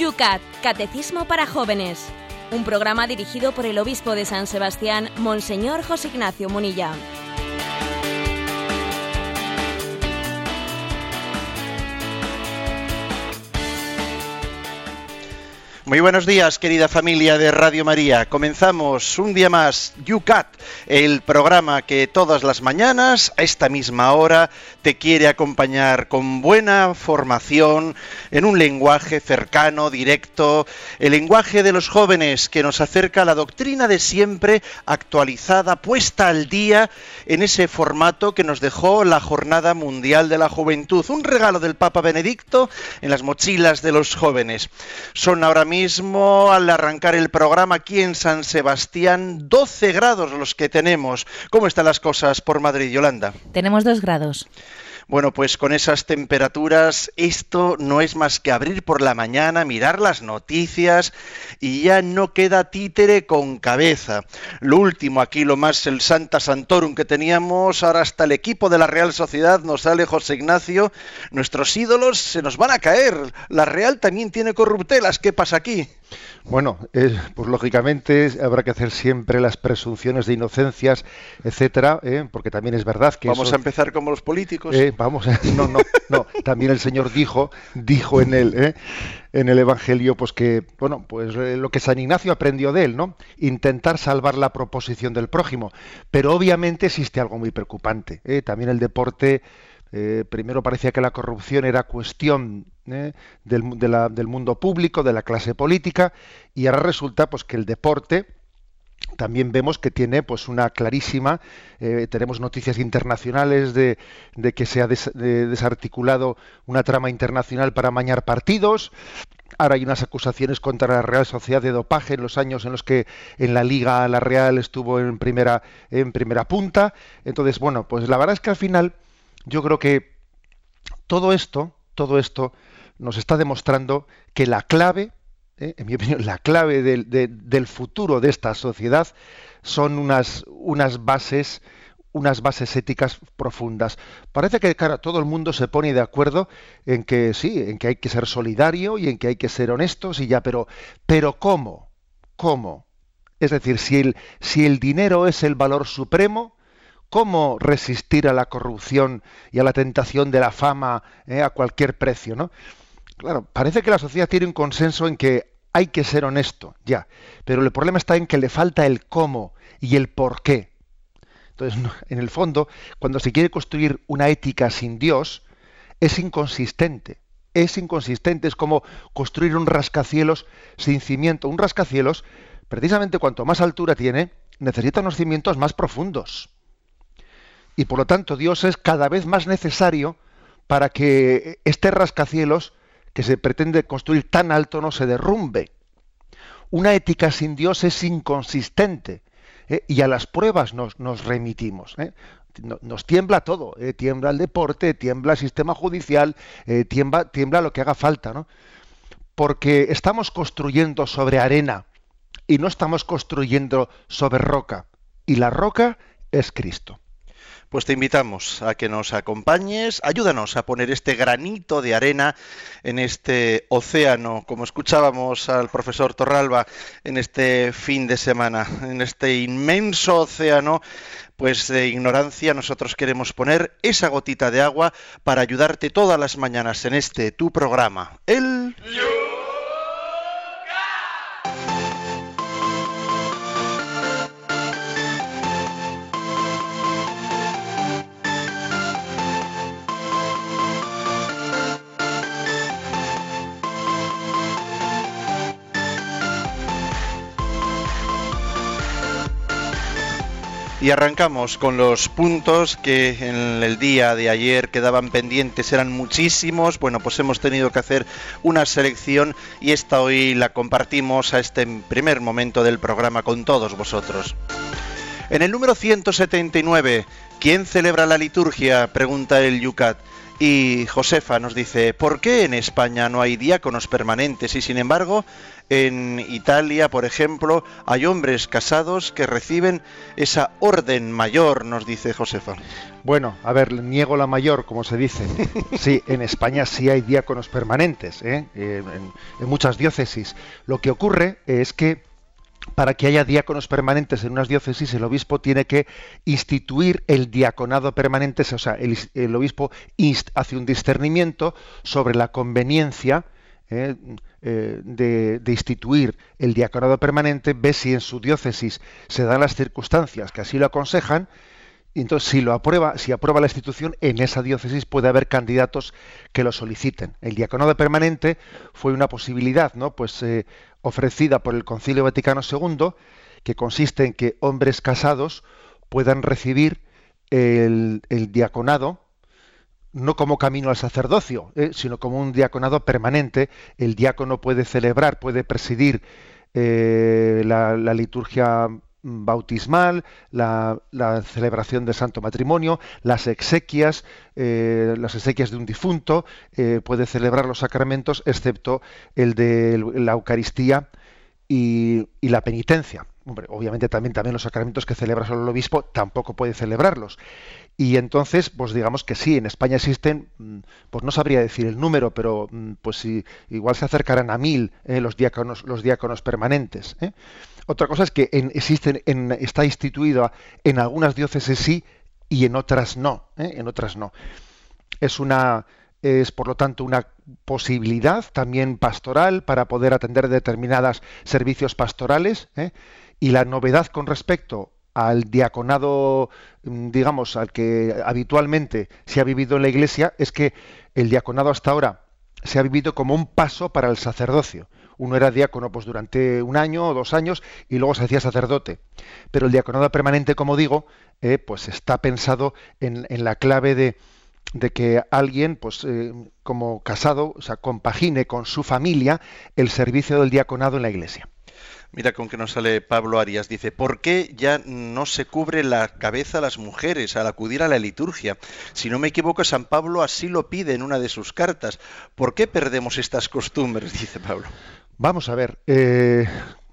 Yucat, Catecismo para Jóvenes. Un programa dirigido por el obispo de San Sebastián, Monseñor José Ignacio Munilla. Muy buenos días, querida familia de Radio María. Comenzamos un día más YouCat, el programa que todas las mañanas, a esta misma hora, te quiere acompañar con buena formación, en un lenguaje cercano, directo, el lenguaje de los jóvenes que nos acerca la doctrina de siempre, actualizada, puesta al día en ese formato que nos dejó la Jornada Mundial de la Juventud, un regalo del Papa Benedicto en las mochilas de los jóvenes. Son ahora mismo mismo al arrancar el programa aquí en San Sebastián, 12 grados los que tenemos. ¿Cómo están las cosas por Madrid, Yolanda? Tenemos 2 grados. Bueno, pues con esas temperaturas esto no es más que abrir por la mañana, mirar las noticias y ya no queda títere con cabeza. Lo último aquí, lo más el Santa Santorum que teníamos, ahora hasta el equipo de la Real Sociedad nos sale José Ignacio, nuestros ídolos se nos van a caer. La Real también tiene corruptelas, ¿qué pasa aquí? Bueno, pues lógicamente habrá que hacer siempre las presunciones de inocencias, etcétera, ¿eh? porque también es verdad que vamos a empezar como los políticos. Eh, vamos, no, no, no. También el Señor dijo, dijo en el, ¿eh? en el Evangelio, pues que, bueno, pues lo que San Ignacio aprendió de él, ¿no? Intentar salvar la proposición del prójimo. Pero obviamente existe algo muy preocupante. También el deporte eh, primero parecía que la corrupción era cuestión eh, del, mundo público, de la clase política, y ahora resulta pues que el deporte también vemos que tiene pues una clarísima, eh, tenemos noticias internacionales de, que se ha desarticulado una trama internacional para mañar partidos, Ahora hay unas acusaciones contra la Real Sociedad de dopaje en los años en los que en la Liga la Real estuvo en primera, en primera punta. Entonces, bueno, pues la verdad es que al final yo creo que todo esto, todo esto nos está demostrando que la clave, ¿eh? en mi opinión, la clave del, futuro de esta sociedad son unas, unas bases unas bases éticas profundas. Parece que todo el mundo se pone de acuerdo en que sí, en que hay que ser solidario y en que hay que ser honestos y ya, pero pero ¿cómo? ¿Cómo? Es decir, si el, si el dinero es el valor supremo, cómo resistir a la corrupción y a la tentación de la fama eh, a cualquier precio, ¿no? Claro, parece que la sociedad tiene un consenso en que hay que ser honesto, ya, pero el problema está en que le falta el cómo y el por qué. Entonces, en el fondo, cuando se quiere construir una ética sin Dios, es inconsistente. Es inconsistente, es como construir un rascacielos sin cimiento. Un rascacielos, precisamente cuanto más altura tiene, necesita unos cimientos más profundos y por lo tanto Dios es cada vez más necesario para que este rascacielos que se pretende construir tan alto no se derrumbe. Una ética sin Dios es inconsistente ¿eh? y a las pruebas nos, remitimos. ¿eh? Nos tiembla todo, ¿eh? tiembla el deporte, tiembla el sistema judicial, tiembla, tiembla lo que haga falta, ¿no? Porque estamos construyendo sobre arena y no estamos construyendo sobre roca. Y la roca es Cristo pues te invitamos a que nos acompañes, ayúdanos a poner este granito de arena en este océano, como escuchábamos al profesor Torralba en este fin de semana, en este inmenso océano pues de ignorancia nosotros queremos poner esa gotita de agua para ayudarte todas las mañanas en este tu programa. El Y arrancamos con los puntos que en el día de ayer quedaban pendientes, eran muchísimos. Bueno, pues hemos tenido que hacer una selección y esta hoy la compartimos a este primer momento del programa con todos vosotros. En el número 179, ¿quién celebra la liturgia? Pregunta el Yucat. Y Josefa nos dice, ¿por qué en España no hay diáconos permanentes y sin embargo En Italia, por ejemplo, hay hombres casados que reciben esa orden mayor, nos dice Josefa. Bueno, a ver, niego la mayor, como se dice. Sí, en España sí hay diáconos permanentes, ¿eh? en, en muchas diócesis. Lo que ocurre es que para que haya diáconos permanentes en unas diócesis, el obispo tiene que instituir el diaconado permanente, o sea, el, obispo hace un discernimiento sobre la conveniencia eh, eh, de, instituir el diaconado permanente, ve si en su diócesis se dan las circunstancias que así lo aconsejan, y entonces si lo aprueba, si aprueba la institución, en esa diócesis puede haber candidatos que lo soliciten. El diaconado permanente fue una posibilidad, ¿no? Pues eh, ofrecida por el Concilio Vaticano II, que consiste en que hombres casados puedan recibir el, diaconado, no como camino al sacerdocio, eh, sino como un diaconado permanente. El diácono puede celebrar, puede presidir eh, la, liturgia bautismal, la, celebración del santo matrimonio, las exequias, eh, las exequias de un difunto, puede celebrar los sacramentos excepto el de la Eucaristía y, la penitencia. Obviamente también, también los sacramentos que celebra solo el obispo tampoco puede celebrarlos. Y entonces, pues digamos que sí, en España existen, mm, pues no sabría decir el número, pero mm, pues si igual se acercarán a mil eh, los diáconos, los diáconos permanentes. Otra cosa es que en, existen, en, está instituido en algunas diócesis sí y en otras no. ¿eh? En otras no. Es una es por lo tanto una posibilidad también pastoral para poder atender determinados servicios pastorales ¿eh? Y la novedad con respecto al diaconado mm, digamos al que habitualmente se ha vivido en la iglesia es que el diaconado hasta ahora se ha vivido como un paso para el sacerdocio uno era diácono pues durante un año o dos años y luego se hacía sacerdote. Pero el diaconado permanente, como digo, eh, pues está pensado en, la clave de, que alguien, pues eh, como casado, o sea, compagine con su familia el servicio del diaconado en la iglesia. Mira con que nos sale Pablo Arias. Dice, ¿por qué ya no se cubre la cabeza a las mujeres al acudir a la liturgia? Si no me equivoco, San Pablo así lo pide en una de sus cartas. ¿Por qué perdemos estas costumbres? Dice Pablo. Vamos a ver. Eh,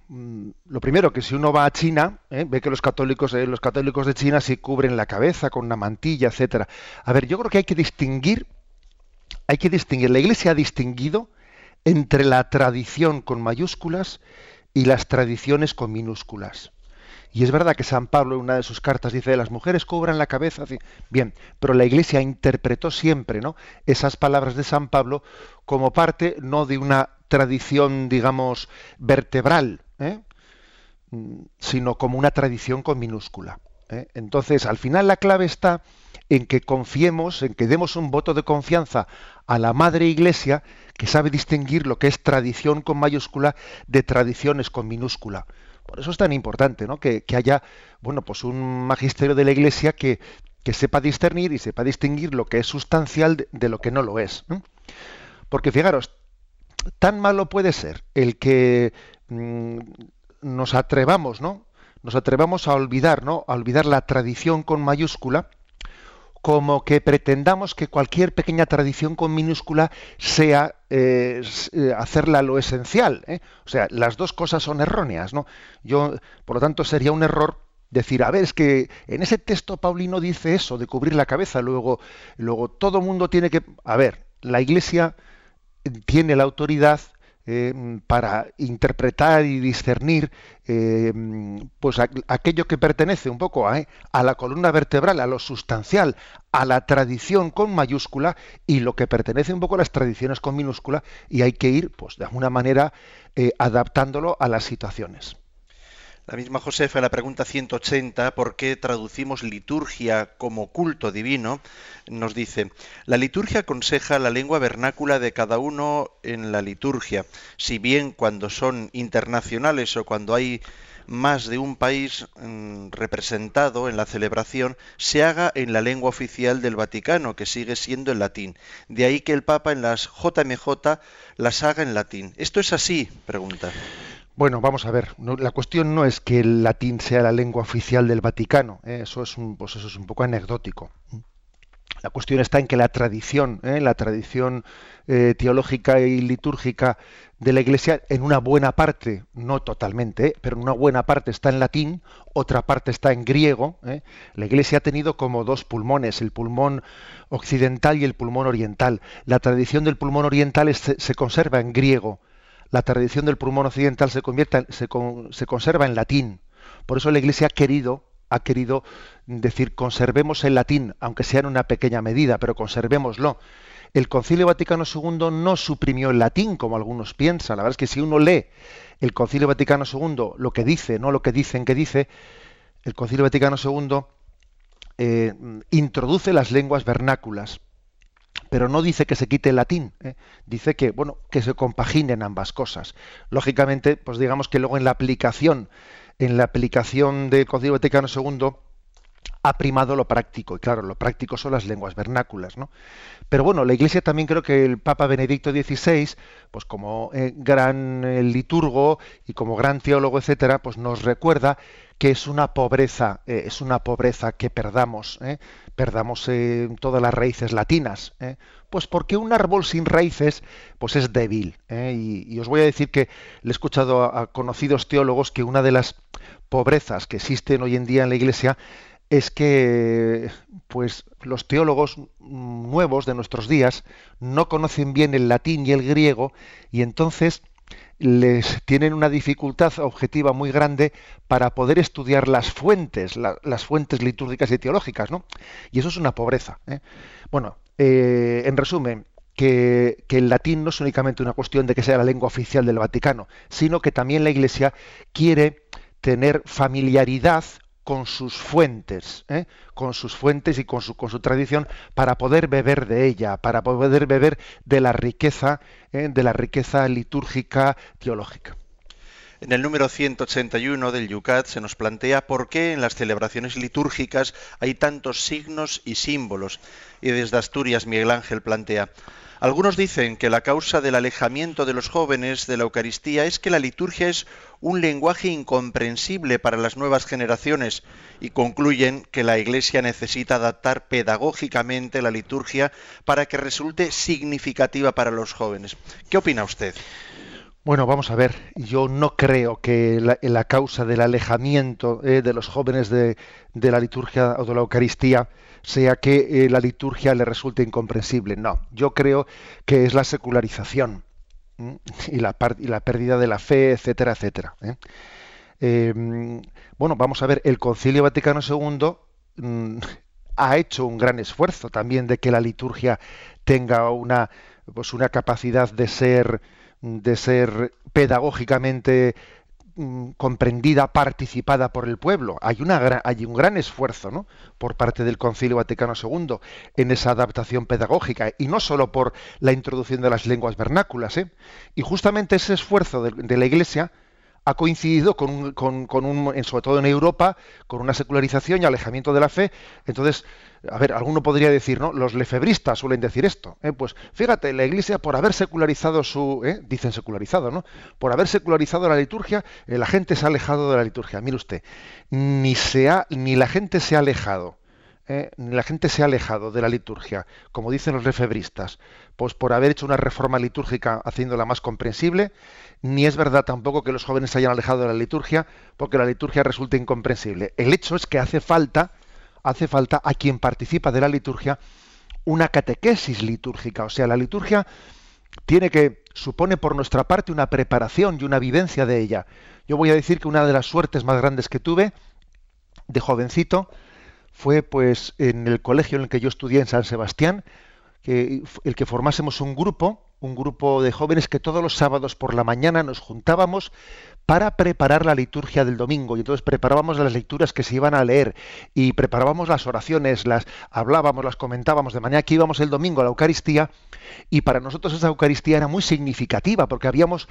lo primero que si uno va a China eh, ve que los católicos eh, los católicos de China se cubren la cabeza con una mantilla etcétera a ver yo creo que hay que distinguir hay que distinguir la Iglesia ha distinguido entre la tradición con mayúsculas y las tradiciones con minúsculas y es verdad que San Pablo en una de sus cartas dice las mujeres cubran la cabeza bien pero la Iglesia interpretó siempre no esas palabras de San Pablo como parte no de una tradición, digamos, vertebral, ¿eh? sino como una tradición con minúscula. ¿Eh? Entonces, al final la clave está en que confiemos, en que demos un voto de confianza a la Madre Iglesia, que sabe distinguir lo que es tradición con mayúscula de tradiciones con minúscula. Por eso es tan importante ¿no? que, haya bueno, pues un magisterio de la Iglesia que, que, sepa discernir y sepa distinguir lo que es sustancial de, lo que no lo es. Porque fijaros, tan malo puede ser el que mm, nos atrevamos, ¿no? Nos atrevamos a olvidar, ¿no? A olvidar la tradición con mayúscula, como que pretendamos que cualquier pequeña tradición con minúscula sea eh, eh, hacerla lo esencial. ¿eh? O sea, las dos cosas son erróneas, ¿no? Yo, por lo tanto, sería un error decir, a ver, es que en ese texto Paulino dice eso de cubrir la cabeza, luego, luego todo mundo tiene que, a ver, la Iglesia tiene la autoridad eh, para interpretar y discernir eh, pues aquello que pertenece un poco a, a, la columna vertebral, a lo sustancial, a la tradición con mayúscula y lo que pertenece un poco a las tradiciones con minúscula y hay que ir pues de alguna manera eh, adaptándolo a las situaciones. La misma Josefa, en la pregunta 180, ¿por qué traducimos liturgia como culto divino? Nos dice, la liturgia aconseja la lengua vernácula de cada uno en la liturgia, si bien cuando son internacionales o cuando hay más de un país mm, representado en la celebración se haga en la lengua oficial del Vaticano, que sigue siendo el latín. De ahí que el Papa en las JMJ las haga en latín. ¿Esto es así? Pregunta. Bueno, vamos a ver. la cuestión no es que el latín sea la lengua oficial del Vaticano. ¿eh? Eso es un, pues eso es un poco anecdótico. La cuestión está en que la tradición, ¿eh? la tradición eh, teológica y litúrgica de la Iglesia, en una buena parte, no totalmente, pero en una buena parte está en latín, otra parte está en griego. La Iglesia ha tenido como dos pulmones, el pulmón occidental y el pulmón oriental. La tradición del pulmón oriental se conserva en griego, la tradición del pulmón occidental se, se, se conserva en latín. Por eso la Iglesia ha querido ha querido decir conservemos el latín, aunque sea en una pequeña medida, pero conservémoslo. El Concilio Vaticano II no suprimió el latín, como algunos piensan. La verdad es que si uno lee el Concilio Vaticano II, lo que dice, no lo que dicen que dice, el Concilio Vaticano II eh, introduce las lenguas vernáculas, pero no dice que se quite el latín, ¿eh? dice que bueno que se compaginen ambas cosas. Lógicamente, pues digamos que luego en la aplicación en la aplicación del Concilio Vaticano II ha primado lo práctico, y claro, lo práctico son las lenguas vernáculas, ¿no? Pero bueno, la Iglesia también creo que el Papa Benedicto XVI, pues como eh, gran eh, liturgo y como gran teólogo, etcétera, pues nos recuerda que es una pobreza, eh, es una pobreza que perdamos, perdamos todas las raíces latinas, pues porque un árbol sin raíces, pues es débil. Y, os voy a decir que le he escuchado a conocidos teólogos que una de las pobrezas que existen hoy en día en la Iglesia es que pues los teólogos nuevos de nuestros días no conocen bien el latín y el griego y entonces les tienen una dificultad objetiva muy grande para poder estudiar las fuentes, las fuentes litúrgicas y teológicas, ¿no? Y eso es una pobreza. ¿eh? Bueno, eh, en resumen, que, que, el latín no es únicamente una cuestión de que sea la lengua oficial del Vaticano, sino que también la Iglesia quiere tener familiaridad con sus fuentes, ¿eh? con sus fuentes y con su, tradición, para poder beber de ella, para poder beber de la riqueza, ¿eh? de la riqueza litúrgica teológica. En el número 181 del Yucat se nos plantea por qué en las celebraciones litúrgicas hay tantos signos y símbolos. Y desde Asturias Miguel Ángel plantea, algunos dicen que la causa del alejamiento de los jóvenes de la Eucaristía es que la liturgia es un lenguaje incomprensible para las nuevas generaciones y concluyen que la Iglesia necesita adaptar pedagógicamente la liturgia para que resulte significativa para los jóvenes. ¿Qué opina usted? Bueno, vamos a ver, yo no creo que la, causa del alejamiento eh, de los jóvenes de, la liturgia o de la Eucaristía sea que eh, la liturgia le resulte incomprensible. No, yo creo que es la secularización y la, pérdida de la fe, etcétera, etcétera. ¿eh? Em, bueno, vamos a ver, el Concilio Vaticano II mm, ha hecho un gran esfuerzo también de que la liturgia tenga una, pues una capacidad de ser de ser pedagógicamente mm, comprendida, participada por el pueblo. Hay, una, hay un gran esfuerzo ¿no? por parte del Concilio Vaticano II en esa adaptación pedagógica, y no solo por la introducción de las lenguas vernáculas. ¿eh? Y justamente ese esfuerzo de, la Iglesia ha coincidido con un, con, un, sobre todo en Europa, con una secularización y alejamiento de la fe. Entonces, a ver, alguno podría decir, ¿no? Los lefebristas suelen decir esto. ¿eh? Pues fíjate, la Iglesia por haber secularizado su, ¿eh? dicen secularizado, ¿no? Por haber secularizado la liturgia, eh, la gente se ha alejado de la liturgia. Mire usted, ni se ha, ni la gente se ha alejado, ni la gente se ha alejado de la liturgia, como dicen los lefebristas, pues por haber hecho una reforma litúrgica haciéndola más comprensible, ni es verdad tampoco que los jóvenes se hayan alejado de la liturgia, porque la liturgia resulta incomprensible. El hecho es que hace falta hace falta a quien participa de la liturgia una catequesis litúrgica. O sea, la liturgia tiene que, supone por nuestra parte una preparación y una vivencia de ella. Yo voy a decir que una de las suertes más grandes que tuve de jovencito fue pues en el colegio en el que yo estudié en San Sebastián, que el que formásemos un grupo, un grupo de jóvenes que todos los sábados por la mañana nos juntábamos para preparar la liturgia del domingo. Y entonces preparábamos las lecturas que se iban a leer y preparábamos las oraciones, las hablábamos, las comentábamos de manera que íbamos el domingo a la Eucaristía y para nosotros esa Eucaristía era muy significativa porque habíamos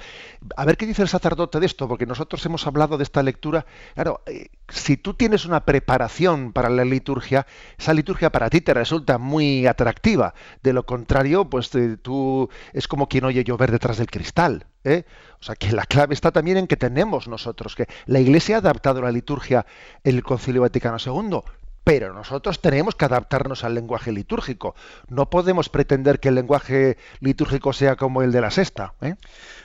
a ver qué dice el sacerdote de esto porque nosotros hemos hablado de esta lectura. Claro eh, si tú tienes una preparación para la liturgia esa liturgia para ti te resulta muy atractiva. De lo contrario pues eh, tú es como quien oye llover detrás del cristal ¿eh? O sea, que la clave está también en que tenemos nosotros, que la Iglesia ha adaptado la liturgia el Concilio Vaticano II. pero nosotros tenemos que adaptarnos al lenguaje litúrgico. No podemos pretender que el lenguaje litúrgico sea como el de la sexta. ¿eh?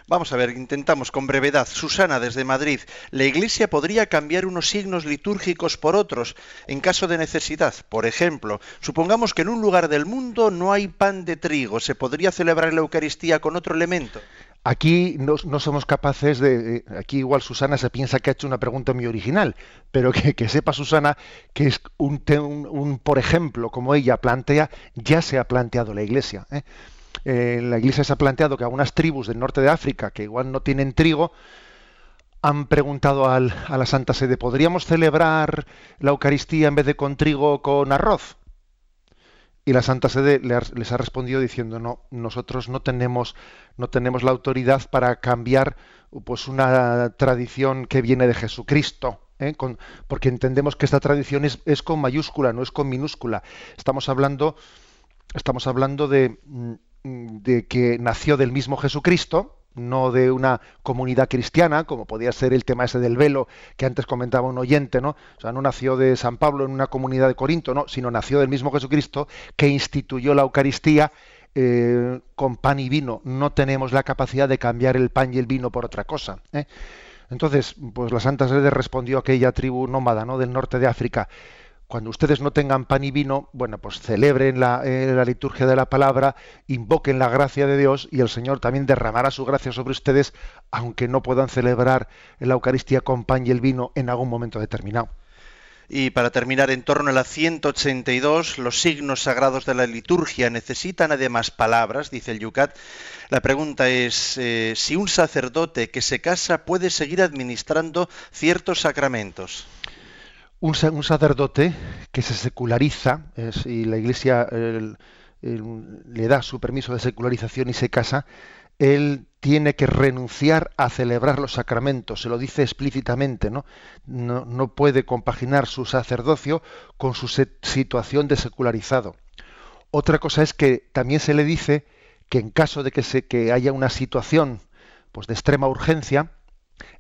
Vamos a ver, intentamos con brevedad. Susana, desde Madrid, ¿la Iglesia podría cambiar unos signos litúrgicos por otros en caso de necesidad? Por ejemplo, supongamos que en un lugar del mundo no hay pan de trigo, ¿se podría celebrar la Eucaristía con otro elemento? Aquí no, somos capaces de... Aquí igual Susana se piensa que ha hecho una pregunta muy original, pero que, sepa Susana que es un, un, por ejemplo, como ella plantea, ya se ha planteado la Iglesia. ¿eh? Eh, la Iglesia se ha planteado que algunas tribus del norte de África, que igual no tienen trigo, han preguntado a la Santa Sede, ¿podríamos celebrar la Eucaristía en vez de con trigo con arroz? Y la Santa Sede les ha respondido diciendo, no, nosotros no tenemos, no tenemos la autoridad para cambiar pues una tradición que viene de Jesucristo, ¿eh? porque entendemos que esta tradición es, es, con mayúscula, no es con minúscula. Estamos hablando, estamos hablando de, mm, de que nació del mismo Jesucristo, no de una comunidad cristiana, como podía ser el tema ese del velo que antes comentaba un oyente, ¿no? O sea, no nació de San Pablo en una comunidad de Corinto, no, sino nació del mismo Jesucristo que instituyó la Eucaristía eh, con pan y vino. No tenemos la capacidad de cambiar el pan y el vino por otra cosa. ¿eh? Entonces, pues la Santa Sede respondió a aquella tribu nómada, ¿no? Del norte de África cuando ustedes no tengan pan y vino, bueno, pues celebren la, eh, la, liturgia de la palabra, invoquen la gracia de Dios y el Señor también derramará su gracia sobre ustedes, aunque no puedan celebrar la Eucaristía con pan y el vino en algún momento determinado. Y para terminar, en torno a la 182, los signos sagrados de la liturgia necesitan además palabras, dice el Yucat. La pregunta es eh, si un sacerdote que se casa puede seguir administrando ciertos sacramentos un, sacerdote que se seculariza y la Iglesia le da su permiso de secularización y se casa, él tiene que renunciar a celebrar los sacramentos, se lo dice explícitamente, ¿no? No, puede compaginar su sacerdocio con su situación de secularizado. Otra cosa es que también se le dice que en caso de que, se, haya una situación pues, de extrema urgencia,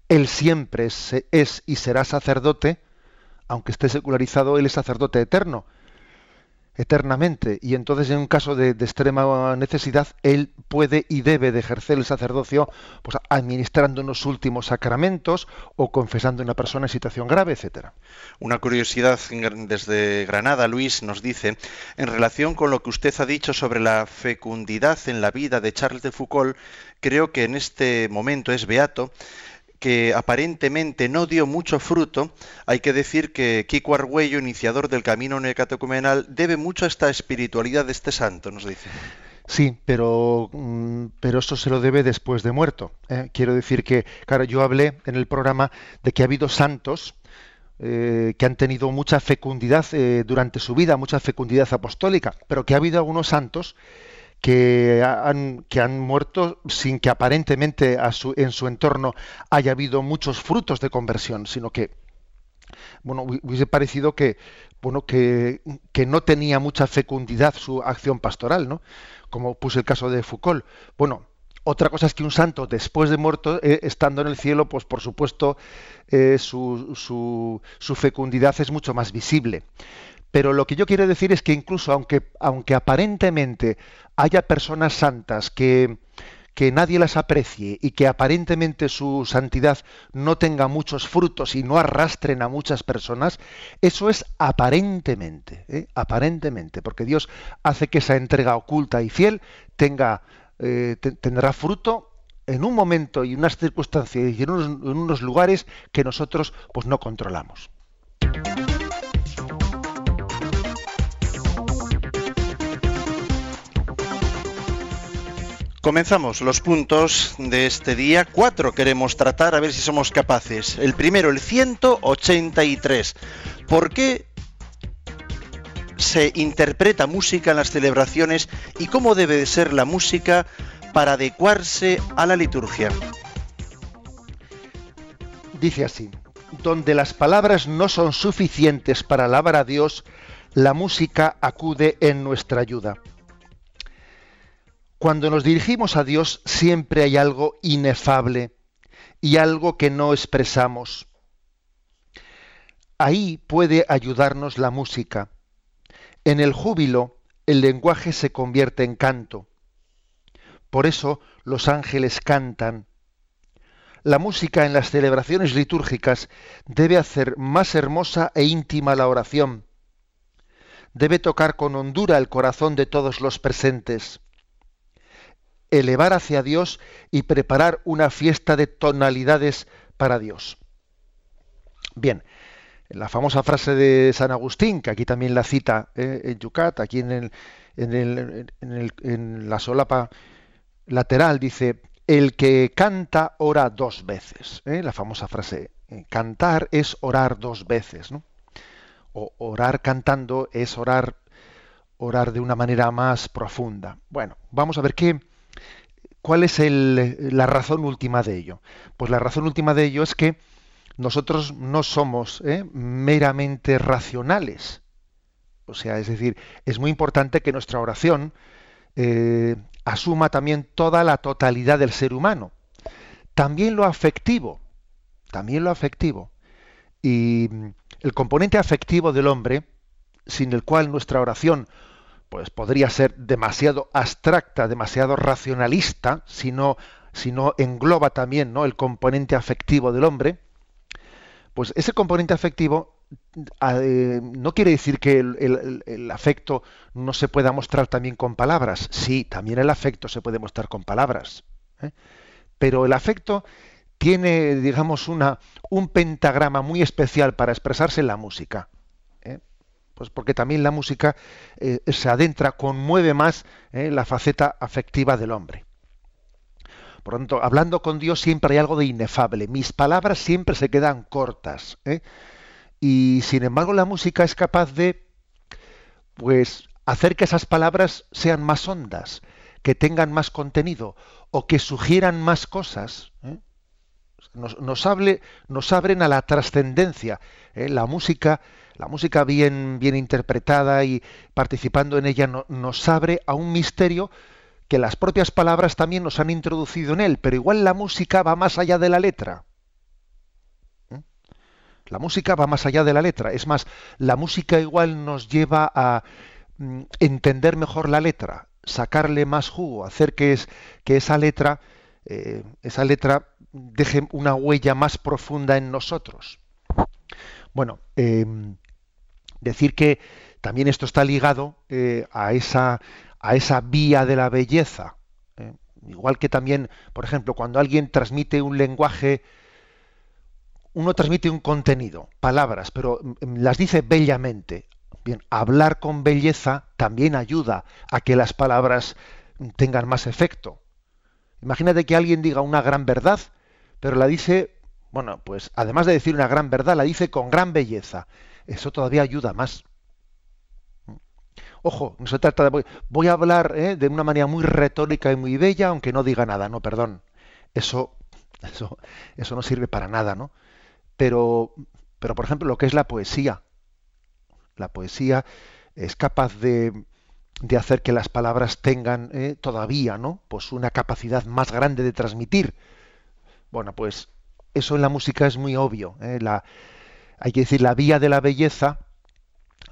él siempre es y será sacerdote, aunque esté secularizado, él es sacerdote eterno, eternamente. Y entonces, en un caso de, extrema necesidad, él puede y debe de ejercer el sacerdocio pues, administrando unos últimos sacramentos o confesando a una persona en situación grave, etcétera. Una curiosidad desde Granada, Luis nos dice, en relación con lo que usted ha dicho sobre la fecundidad en la vida de Charles de Foucault, creo que en este momento es beato que aparentemente no dio mucho fruto, hay que decir que Kiko Argüello, iniciador del camino neocatecumenal, debe mucho a esta espiritualidad de este santo, nos dice. Sí, pero, mm, pero eso se lo debe después de muerto. ¿eh? Quiero decir que, claro, yo hablé en el programa de que ha habido santos eh, que han tenido mucha fecundidad eh, durante su vida, mucha fecundidad apostólica, pero que ha habido algunos santos que han, que han muerto sin que aparentemente en su entorno haya habido muchos frutos de conversión, sino que bueno, hubiese parecido que bueno que, que, no tenía mucha fecundidad su acción pastoral, ¿no? Como puse el caso de Foucault. Bueno, otra cosa es que un santo después de muerto, eh, estando en el cielo, pues por supuesto eh, su, su, su fecundidad es mucho más visible. Pero lo que yo quiero decir es que incluso aunque, aunque aparentemente haya personas santas que, que nadie las aprecie y que aparentemente su santidad no tenga muchos frutos y no arrastren a muchas personas, eso es aparentemente, ¿eh? aparentemente, porque Dios hace que esa entrega oculta y fiel tenga, eh, tendrá fruto en un momento y unas circunstancias y en unos, en unos lugares que nosotros pues no controlamos. Comenzamos los puntos de este día. Cuatro queremos tratar, a ver si somos capaces. El primero, el 183. ¿Por qué se interpreta música en las celebraciones y cómo debe de ser la música para adecuarse a la liturgia? Dice así, donde las palabras no son suficientes para alabar a Dios, la música acude en nuestra ayuda. Cuando nos dirigimos a Dios siempre hay algo inefable y algo que no expresamos. ahí puede ayudarnos la música. En el júbilo, el lenguaje se convierte en canto. Por eso los ángeles cantan. La música en las celebraciones litúrgicas debe hacer más hermosa e íntima la oración. Debe tocar con hondura el corazón de todos los presentes. Elevar hacia Dios y preparar una fiesta de tonalidades para Dios. Bien, la famosa frase de San Agustín, que aquí también la cita eh, en Yucat, aquí en, la solapa lateral, dice, el que canta ora dos veces. ¿eh? La famosa frase, eh, cantar es orar dos veces. ¿no? O orar cantando es orar, orar de una manera más profunda. Bueno, vamos a ver qué, cuál es la razón última de ello. Pues la razón última de ello es que nosotros no somos ¿eh? meramente racionales. O sea, es decir, es muy importante que nuestra oración eh, asuma también toda la totalidad del ser humano. También lo afectivo, también lo afectivo. Y el componente afectivo del hombre, sin el cual nuestra oración pues podría ser demasiado abstracta, demasiado racionalista, si no, engloba también ¿no? el componente afectivo del hombre, pues ese componente afectivo eh, no quiere decir que el, afecto no se pueda mostrar también con palabras. Sí, también el afecto se puede mostrar con palabras. ¿eh? Pero el afecto tiene, digamos, una, un pentagrama muy especial para expresarse en la música. ¿Eh? Pues porque también la música se adentra, conmueve más la faceta afectiva del hombre. Por lo tanto, hablando con Dios siempre hay algo de inefable. Mis palabras siempre se quedan cortas. ¿eh? Y sin embargo, la música es capaz de, pues, hacer que esas palabras sean más hondas, que tengan más contenido o que sugieran más cosas. ¿eh? Nos, hable, nos, abren a la trascendencia. ¿eh? La música, la música bien, bien interpretada y participando en ella nos abre a un misterio que las propias palabras también nos han introducido en él, pero igual la música va más allá de la letra. ¿Mm? La música va más allá de la letra. Es más, la música igual nos lleva a mm, entender mejor la letra, sacarle más jugo, hacer que, es, que esa letra, eh, esa letra deje una huella más profunda en nosotros. Bueno, em, decir que también esto está ligado eh, a esa a esa vía de la belleza. ¿eh? Igual que también, por ejemplo, cuando alguien transmite un lenguaje, uno transmite un contenido, palabras, pero mm, las dice bellamente. Bien, hablar con belleza también ayuda a que las palabras tengan más efecto. Imagínate que alguien diga una gran verdad, pero la dice, bueno, pues además de decir una gran verdad, la dice con gran belleza. Eso todavía ayuda más. Ojo, no se trata de... Voy a hablar ¿eh? de una manera muy retórica y muy bella, aunque no diga nada, no, perdón. Eso, eso, eso no sirve para nada, ¿no? Pero, pero, por ejemplo, lo que es la poesía. La poesía es capaz de, de hacer que las palabras tengan ¿eh? todavía, ¿no? Pues una capacidad más grande de transmitir. Bueno, pues eso en la música es muy obvio. ¿eh? La, hay que decir, la vía de la belleza,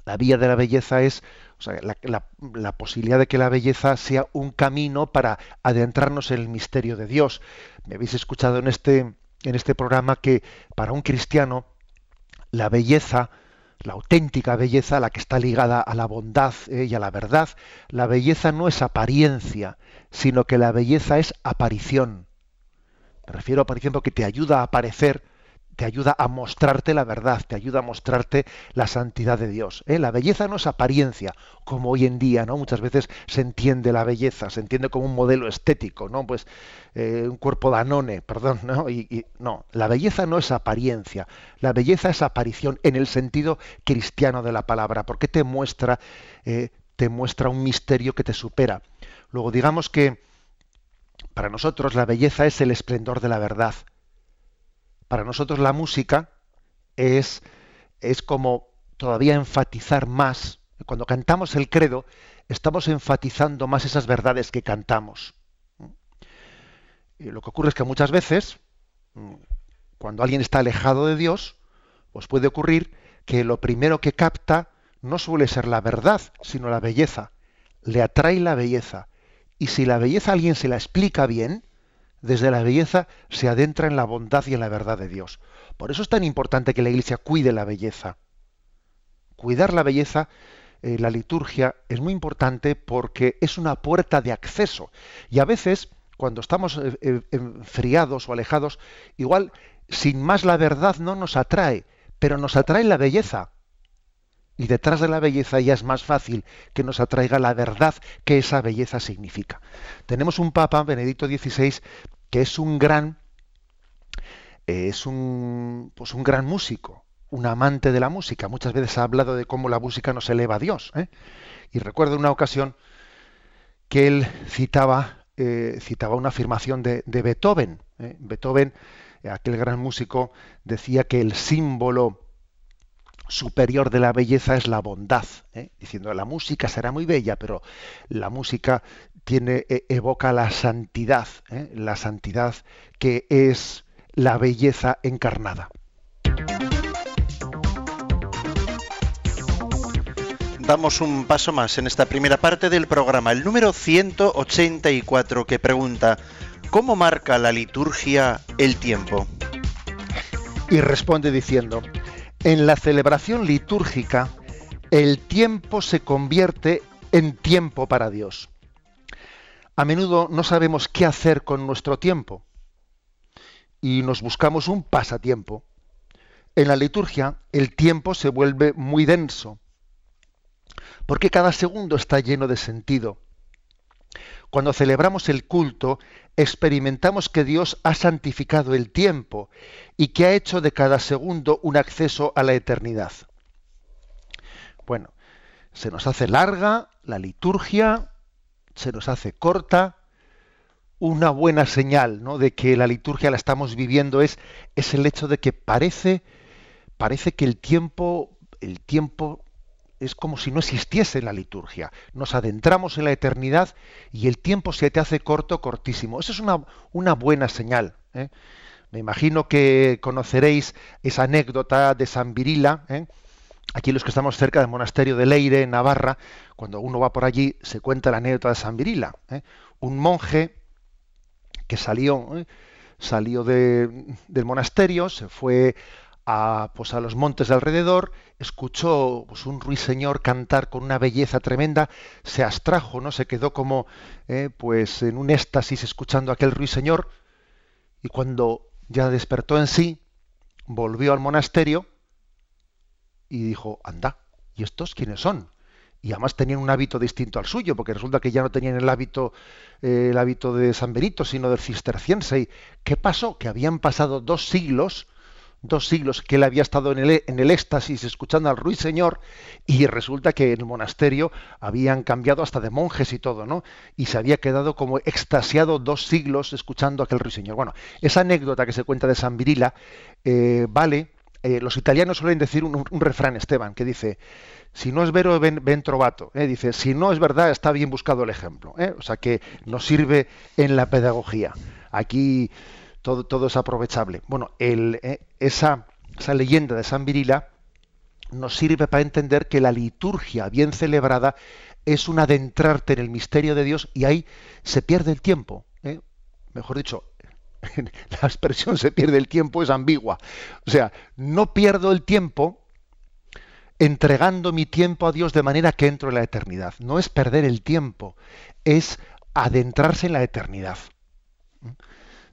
la vía de la belleza es la, posibilidad de que la belleza sea un camino para adentrarnos en el misterio de Dios. Me habéis escuchado en este, en este programa que para un cristiano la belleza, la auténtica belleza, la que está ligada a la bondad eh, y a la verdad, la belleza no es apariencia, sino que la belleza es aparición. Me refiero a aparición porque te ayuda a aparecer te ayuda a mostrarte la verdad, te ayuda a mostrarte la santidad de Dios. ¿eh? La belleza no es apariencia, como hoy en día, ¿no? Muchas veces se entiende la belleza, se entiende como un modelo estético, ¿no? Pues eh, un cuerpo danone, perdón, ¿no? Y, no, la belleza no es apariencia, la belleza es aparición en el sentido cristiano de la palabra, porque te muestra, eh, te muestra un misterio que te supera. Luego digamos que para nosotros la belleza es el esplendor de la verdad para nosotros la música es, es como todavía enfatizar más. Cuando cantamos el credo, estamos enfatizando más esas verdades que cantamos. Y lo que ocurre es que muchas veces, cuando alguien está alejado de Dios, pues puede ocurrir que lo primero que capta no suele ser la verdad, sino la belleza. Le atrae la belleza. Y si la belleza a alguien se la explica bien, desde la belleza se adentra en la bondad y en la verdad de Dios. Por eso es tan importante que la Iglesia cuide la belleza. Cuidar la belleza, eh, la liturgia, es muy importante porque es una puerta de acceso. Y a veces, cuando estamos eh, eh, enfriados o alejados, igual sin más la verdad no nos atrae, pero nos atrae la belleza. Y detrás de la belleza ya es más fácil que nos atraiga la verdad que esa belleza significa. Tenemos un Papa, Benedicto XVI, que es un gran, es un, pues un gran músico, un amante de la música. Muchas veces ha hablado de cómo la música nos eleva a Dios. ¿eh? Y recuerdo una ocasión que él citaba, eh, citaba una afirmación de, Beethoven. ¿eh? Beethoven, aquel gran músico, decía que el símbolo superior de la belleza es la bondad, diciendo la música será muy bella, pero la música tiene e, evoca la santidad, la santidad que es la belleza encarnada. damos un paso más en esta primera parte del programa, el número 184, que pregunta, ¿cómo marca la liturgia el tiempo? Y responde diciendo, en la celebración litúrgica, el tiempo se convierte en tiempo para Dios. A menudo no sabemos qué hacer con nuestro tiempo y nos buscamos un pasatiempo. En la liturgia el tiempo se vuelve muy denso porque cada segundo está lleno de sentido. Cuando celebramos el culto, experimentamos que Dios ha santificado el tiempo y que ha hecho de cada segundo un acceso a la eternidad. Bueno, se nos hace larga la liturgia, se nos hace corta. Una buena señal ¿no? de que la liturgia la estamos viviendo es, es el hecho de que parece, parece que el tiempo, el tiempo es como si no existiese la liturgia. Nos adentramos en la eternidad y el tiempo se te hace corto, cortísimo. Eso es una, una buena señal. ¿eh? Me imagino que conoceréis esa anécdota de San Virila. ¿eh? Aquí los que estamos cerca del monasterio de Leire, en Navarra, cuando uno va por allí, se cuenta la anécdota de San Virila. ¿eh? Un monje que salió, salió del monasterio, se fue a, pues a los montes de alrededor, escuchó pues, un ruiseñor cantar con una belleza tremenda, se abstrajo, ¿no? Se quedó como eh, pues en un éxtasis escuchando aquel ruiseñor, y cuando ya despertó en sí, volvió al monasterio y dijo, anda, ¿y estos quiénes son? y además tenían un hábito distinto al suyo, porque resulta que ya no tenían el hábito, eh, el hábito de San Benito, sino del cisterciense. ¿Y qué pasó? Que habían pasado dos siglos dos siglos que él había estado en el, en el éxtasis escuchando al ruiseñor y resulta que en el monasterio habían cambiado hasta de monjes y todo, ¿no? Y se había quedado como extasiado dos siglos escuchando aquel ruiseñor. Bueno, esa anécdota que se cuenta de San Virila eh, vale, eh, los italianos suelen decir un, refrán, Esteban, que dice, si no es vero, ven, trovato. ¿eh? Dice, si no es verdad, está bien buscado el ejemplo. O sea que nos sirve en la pedagogía. Aquí todo, es aprovechable. Bueno, eh, esa, esa leyenda de San Virila nos sirve para entender que la liturgia bien celebrada es un adentrarte en el misterio de Dios y ahí se pierde el tiempo. ¿eh? Mejor dicho, la expresión se pierde el tiempo es ambigua. O sea, no pierdo el tiempo entregando mi tiempo a Dios de manera que entro en la eternidad. No es perder el tiempo, es adentrarse en la eternidad.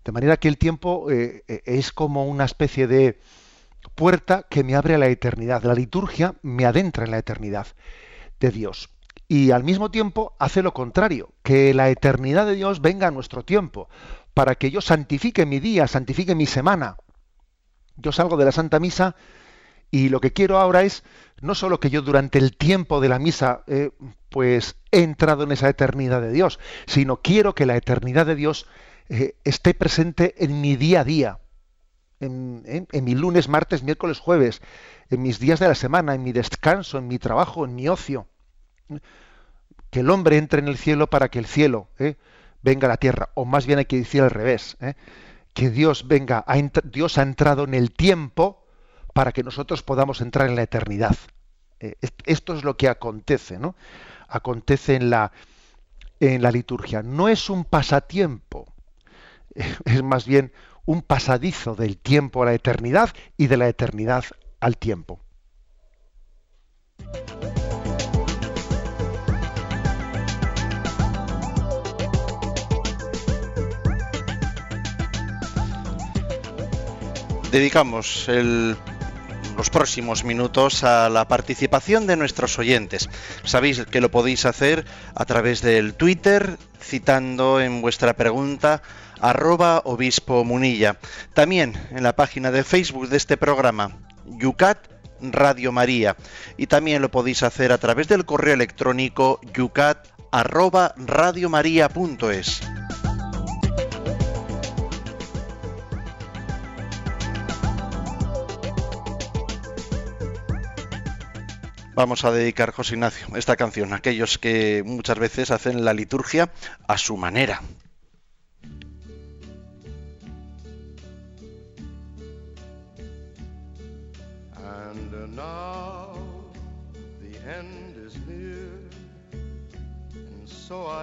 De manera que el tiempo eh, eh, es como una especie de puerta que me abre a la eternidad. La liturgia me adentra en la eternidad de Dios. Y al mismo tiempo hace lo contrario, que la eternidad de Dios venga a nuestro tiempo, para que yo santifique mi día, santifique mi semana. Yo salgo de la Santa Misa y lo que quiero ahora es no solo que yo durante el tiempo de la misa eh, pues he entrado en esa eternidad de Dios, sino quiero que la eternidad de Dios eh, esté presente en mi día a día, en, mi lunes, martes, miércoles, jueves, en mis días de la semana, en mi descanso, en mi trabajo, en mi ocio. Que el hombre entre en el cielo para que el cielo eh, venga a la tierra, o más bien hay que decir al revés, eh, que Dios venga, Dios ha entrado en el tiempo para que nosotros podamos entrar en la eternidad. Eh, esto es lo que acontece, ¿no? Acontece en la, en la liturgia. No es un pasatiempo, es más bien un pasadizo del tiempo a la eternidad y de la eternidad al tiempo. Dedicamos el los próximos minutos a la participación de nuestros oyentes. Sabéis que lo podéis hacer a través del Twitter, citando en vuestra pregunta arroba obispo munilla. También en la página de Facebook de este programa, Yucat Radio María. Y también lo podéis hacer a través del correo electrónico yucat arroba radiomaria.es. vamos a dedicar, José Ignacio, esta canción a aquellos que muchas veces hacen la liturgia a su manera.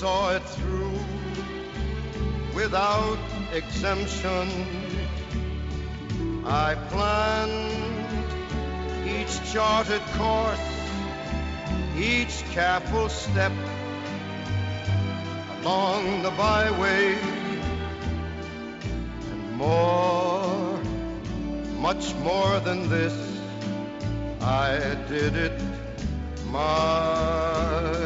saw it through without exemption. I planned each charted course each careful step along the byway and more, much more than this, I did it my.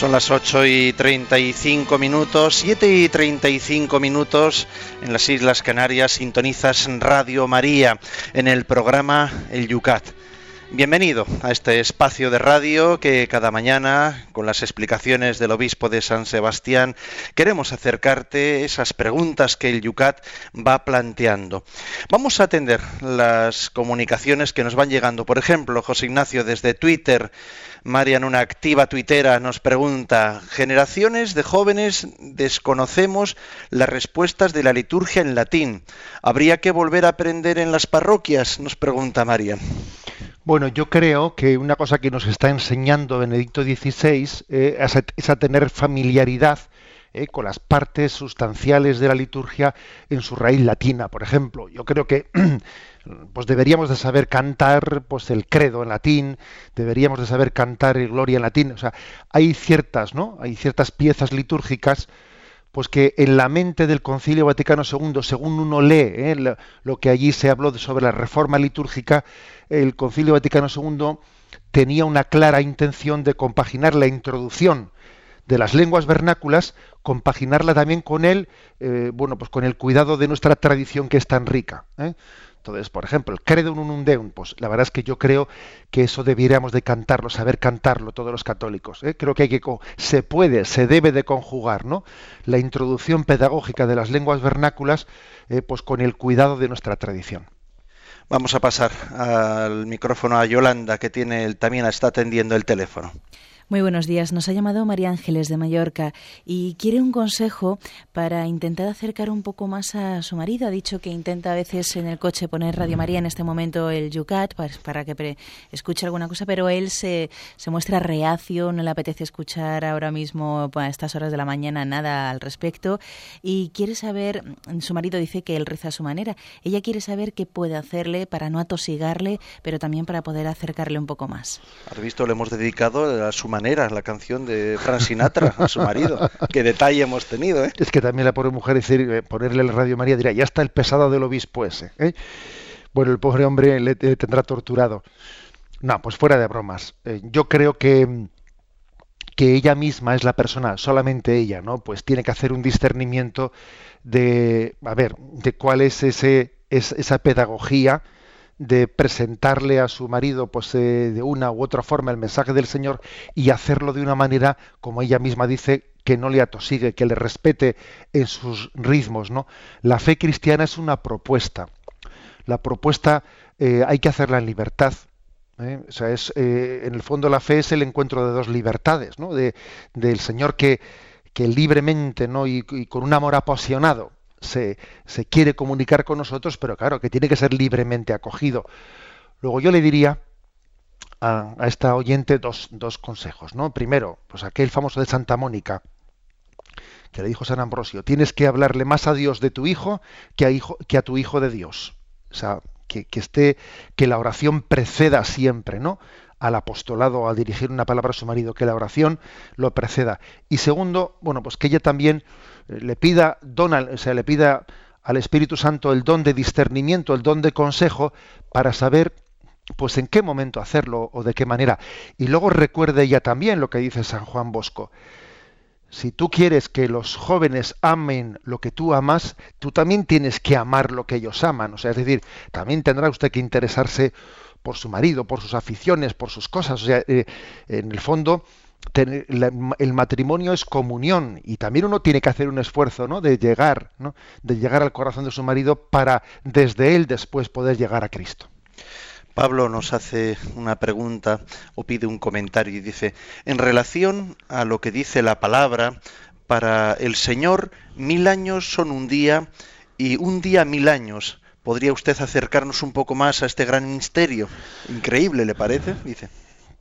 Son las 8 y 35 minutos, 7 y 35 minutos en las Islas Canarias. Sintonizas Radio María en el programa El Yucat. Bienvenido a este espacio de radio que cada mañana, con las explicaciones del obispo de San Sebastián, queremos acercarte esas preguntas que el Yucat va planteando. Vamos a atender las comunicaciones que nos van llegando. Por ejemplo, José Ignacio desde Twitter, Marian, una activa tuitera, nos pregunta, generaciones de jóvenes desconocemos las respuestas de la liturgia en latín. ¿Habría que volver a aprender en las parroquias? Nos pregunta Marian. Bueno, yo creo que una cosa que nos está enseñando Benedicto XVI eh, es, a, tener familiaridad eh, con las partes sustanciales de la liturgia en su raíz latina, por ejemplo. Yo creo que pues deberíamos de saber cantar pues el credo en latín, deberíamos de saber cantar el gloria en latín. O sea, hay ciertas, ¿no? Hay ciertas piezas litúrgicas pues que en la mente del Concilio Vaticano II, según uno lee ¿eh? lo, que allí se habló sobre la reforma litúrgica, el Concilio Vaticano II tenía una clara intención de compaginar la introducción de las lenguas vernáculas, compaginarla también con el, eh, bueno, pues con el cuidado de nuestra tradición que es tan rica. ¿eh? Por ejemplo, el credo unum deum, pues la verdad es que yo creo que eso debiéramos de cantarlo, saber cantarlo todos los católicos. ¿eh? Creo que hay que se puede, se debe de conjugar, ¿no? La introducción pedagógica de las lenguas vernáculas, eh, pues con el cuidado de nuestra tradición. Vamos a pasar al micrófono a Yolanda, que tiene también está atendiendo el teléfono. Muy buenos días. Nos ha llamado María Ángeles de Mallorca y quiere un consejo para intentar acercar un poco más a su marido. Ha dicho que intenta a veces en el coche poner Radio María en este momento el Yucat para, que escuche alguna cosa, pero él se, muestra reacio, no le apetece escuchar ahora mismo a estas horas de la mañana nada al respecto y quiere saber, su marido dice que él reza a su manera, ella quiere saber qué puede hacerle para no atosigarle, pero también para poder acercarle un poco más. Has visto, le hemos dedicado a su la canción de Frank Sinatra a su marido. Qué detalle hemos tenido, ¿eh? Es que también la pobre mujer decir, eh, ponerle el Radio María dirá, ya está el pesado del obispo ese. ¿eh? Bueno, el pobre hombre le, tendrá torturado. No, pues fuera de bromas. Eh, yo creo que que ella misma es la persona, solamente ella, ¿no? Pues tiene que hacer un discernimiento de, a ver, de cuál es ese, es, esa pedagogía de presentarle a su marido pues eh, de una u otra forma el mensaje del Señor y hacerlo de una manera como ella misma dice que no le atosigue, que le respete en sus ritmos, ¿no? La fe cristiana es una propuesta. La propuesta eh, hay que hacerla en libertad. ¿eh? O sea, es, en el fondo la fe es el encuentro de dos libertades, ¿no? De, del Señor que, que libremente, ¿no? y con un amor apasionado, se, quiere comunicar con nosotros, pero claro, que tiene que ser libremente acogido. Luego yo le diría a, esta oyente dos, dos, consejos, ¿no? Primero, pues aquel famoso de Santa Mónica, que le dijo San Ambrosio, tienes que hablarle más a Dios de tu hijo que a, hijo, que a tu hijo de Dios. O sea, que, que, esté, que la oración preceda siempre, ¿no? Al apostolado, a dirigir una palabra a su marido, que la oración lo preceda. Y segundo, bueno, pues que ella también le pida o sea, le pida al Espíritu Santo el don de discernimiento, el don de consejo para saber pues en qué momento hacerlo o de qué manera. Y luego recuerde ella también lo que dice San Juan Bosco. Si tú quieres que los jóvenes amen lo que tú amas, tú también tienes que amar lo que ellos aman. O sea, es decir, también tendrá usted que interesarse por su marido, por sus aficiones, por sus cosas. O sea, eh, en el fondo, el matrimonio es comunión y también uno tiene que hacer un esfuerzo ¿no? de llegar ¿no? de llegar al corazón de su marido para desde él después poder llegar a Cristo Pablo nos hace una pregunta o pide un comentario y dice en relación a lo que dice la palabra para el Señor mil años son un día y un día mil años ¿Podría usted acercarnos un poco más a este gran misterio? Increíble, ¿le parece? Dice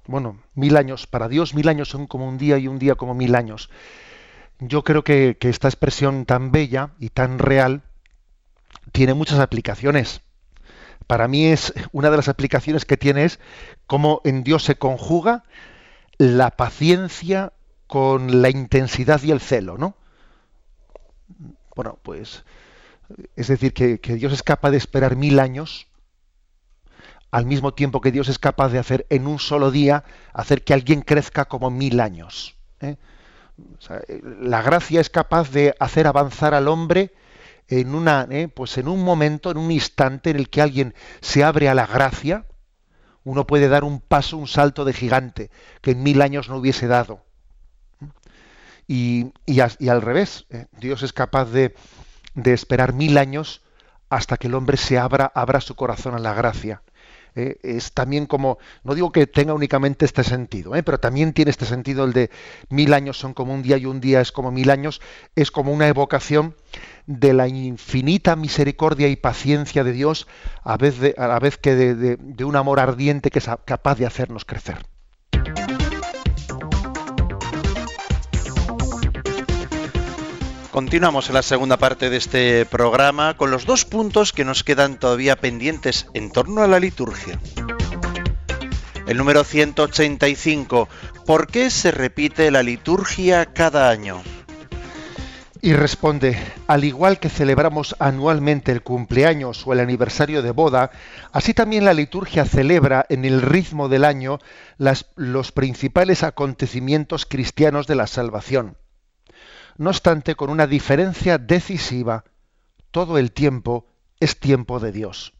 bueno, mil años, para Dios mil años son como un día y un día como mil años. Yo creo que, esta expresión tan bella y tan real tiene muchas aplicaciones. Para mí es una de las aplicaciones que tiene es cómo en Dios se conjuga la paciencia con la intensidad y el celo, ¿no? Bueno, pues es decir, que, Dios es capaz de esperar mil años al mismo tiempo que Dios es capaz de hacer en un solo día, hacer que alguien crezca como mil años. ¿eh? la gracia es capaz de hacer avanzar al hombre en una, ¿eh? pues en un momento, en un instante en el que alguien se abre a la gracia, uno puede dar un paso, un salto de gigante que en mil años no hubiese dado. Y, al revés, ¿eh? Dios es capaz de, de, esperar mil años hasta que el hombre se abra, abra su corazón a la gracia. ¿eh? es también como, no digo que tenga únicamente este sentido, ¿eh? pero también tiene este sentido el de mil años son como un día y un día es como mil años, es como una evocación de la infinita misericordia y paciencia de Dios a, vez la vez que de un amor ardiente que es capaz de hacernos crecer. Continuamos en la segunda parte de este programa con los dos puntos que nos quedan todavía pendientes en torno a la liturgia. El número 185. ¿Por qué se repite la liturgia cada año? Y responde, al igual que celebramos anualmente el cumpleaños o el aniversario de boda, así también la liturgia celebra en el ritmo del año los principales acontecimientos cristianos de la salvación no obstante con una diferencia decisiva. Todo el tiempo es tiempo de Dios.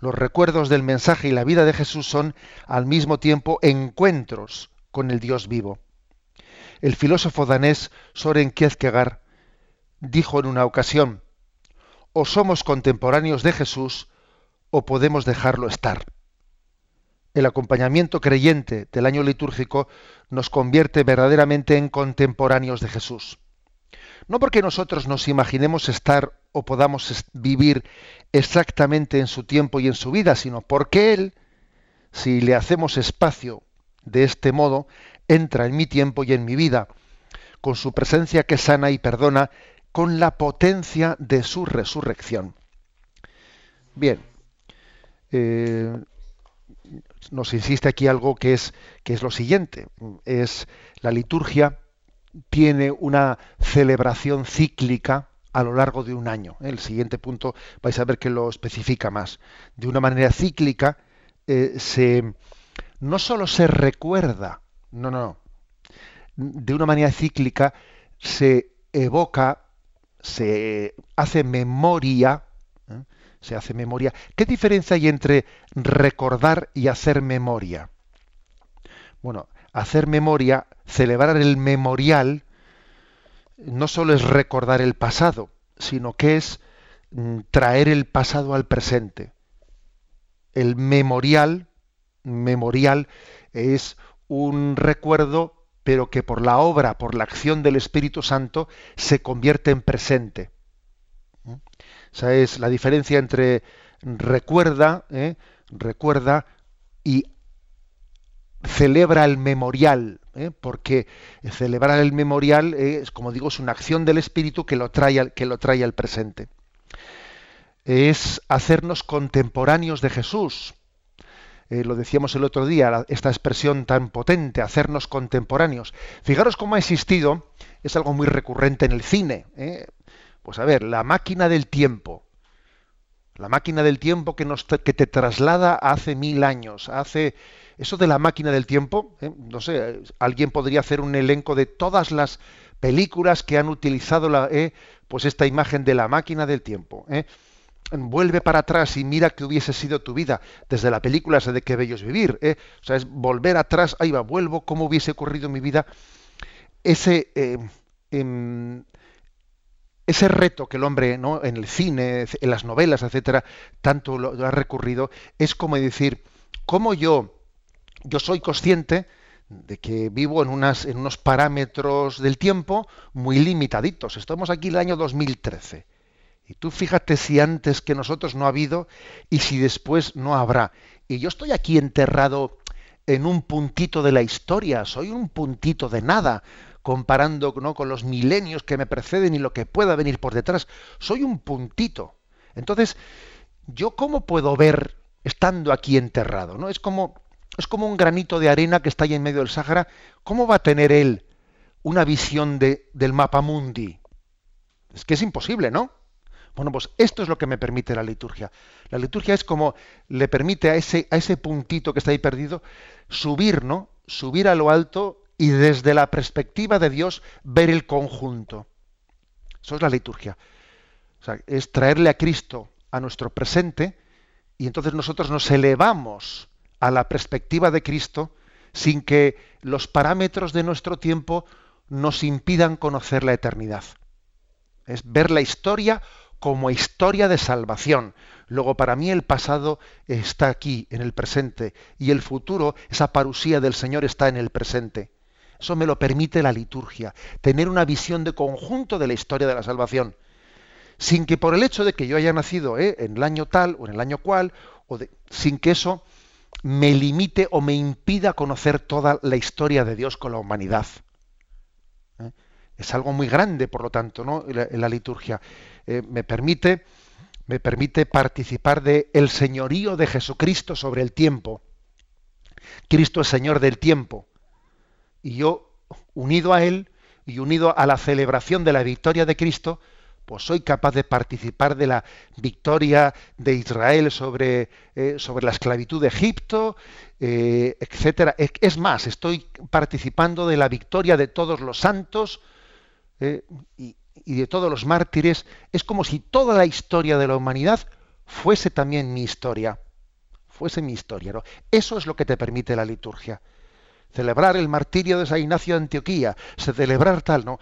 Los recuerdos del mensaje y la vida de Jesús son al mismo tiempo encuentros con el Dios vivo. El filósofo danés Soren Kierkegaard dijo en una ocasión, o somos contemporáneos de Jesús o podemos dejarlo estar. El acompañamiento creyente del año litúrgico nos convierte verdaderamente en contemporáneos de Jesús. No porque nosotros nos imaginemos estar o podamos vivir exactamente en su tiempo y en su vida, sino porque Él, si le hacemos espacio de este modo, entra en mi tiempo y en mi vida, con su presencia que sana y perdona, con la potencia de su resurrección. Bien, eh, nos insiste aquí algo que es, que es lo siguiente, es la liturgia tiene una celebración cíclica a lo largo de un año. El siguiente punto vais a ver que lo especifica más. De una manera cíclica eh, se no solo se recuerda, no, no, no. De una manera cíclica se evoca, se hace memoria se hace memoria. ¿Qué diferencia hay entre recordar y hacer memoria? Bueno, hacer memoria, celebrar el memorial, no solo es recordar el pasado, sino que es mm, traer el pasado al presente. El memorial, memorial es un recuerdo, pero que por la obra, por la acción del Espíritu Santo, se convierte en presente. Esa es la diferencia entre recuerda, ¿eh? recuerda y celebra el memorial, ¿eh? porque celebrar el memorial es, como digo, es una acción del Espíritu que lo trae, que lo trae al presente. Es hacernos contemporáneos de Jesús. Eh, lo decíamos el otro día, esta expresión tan potente, hacernos contemporáneos. Fijaros cómo ha existido, es algo muy recurrente en el cine. Pues a ver, la máquina del tiempo. La máquina del tiempo que, nos, que te traslada hace mil años, hace... Eso de la máquina del tiempo, ¿eh? no sé, alguien podría hacer un elenco de todas las películas que han utilizado la, ¿eh? pues esta imagen de la máquina del tiempo. ¿eh? Vuelve para atrás y mira que hubiese sido tu vida. Desde la película de qué bello es vivir. ¿eh? O sea, es volver atrás, ahí va, vuelvo, cómo hubiese ocurrido mi vida. Ese, em, ese reto que el hombre en el cine, en las novelas, etcétera, tanto lo, ha recurrido, es como decir, ¿cómo yo, yo soy consciente de que vivo en, en unos parámetros del tiempo muy limitaditos. Estamos aquí en el año 2013. Y tú fíjate si antes que nosotros no ha habido y si después no habrá. Y yo estoy aquí enterrado en un puntito de la historia, soy un puntito de nada comparando ¿no? con los milenios que me preceden y lo que pueda venir por detrás. Soy un puntito. Entonces, ¿yo cómo puedo ver estando aquí enterrado? ¿no? Es, como, es como un granito de arena que está ahí en medio del Sáhara. ¿Cómo va a tener él una visión de, del mapa mundi? Es que es imposible, ¿no? Bueno, pues esto es lo que me permite la liturgia. La liturgia es como le permite a ese, a ese puntito que está ahí perdido subir, ¿no? Subir a lo alto y desde la perspectiva de Dios ver el conjunto. Eso es la liturgia. O sea, es traerle a Cristo a nuestro presente y entonces nosotros nos elevamos a la perspectiva de Cristo sin que los parámetros de nuestro tiempo nos impidan conocer la eternidad. Es ver la historia como historia de salvación. Luego, para mí el pasado está aquí, en el presente, y el futuro, esa parusía del Señor está en el presente. Eso me lo permite la liturgia, tener una visión de conjunto de la historia de la salvación, sin que por el hecho de que yo haya nacido ¿eh? en el año tal o en el año cual, o sin que eso me limite o me impida conocer toda la historia de Dios con la humanidad. ¿eh? Es algo muy grande, por lo tanto, ¿no? en la, liturgia. Eh, me permite me permite participar de el señorío de Jesucristo sobre el tiempo. Cristo es Señor del tiempo. Y yo, unido a Él y unido a la celebración de la victoria de Cristo, pues soy capaz de participar de la victoria de Israel sobre, eh, sobre la esclavitud de Egipto, eh, etcétera. Es más, estoy participando de la victoria de todos los santos eh, y, y, de todos los mártires. Es como si toda la historia de la humanidad fuese también mi historia. Fuese mi historia. Eso es lo que te permite la liturgia celebrar el martirio de San Ignacio de Antioquía, celebrar tal, ¿no?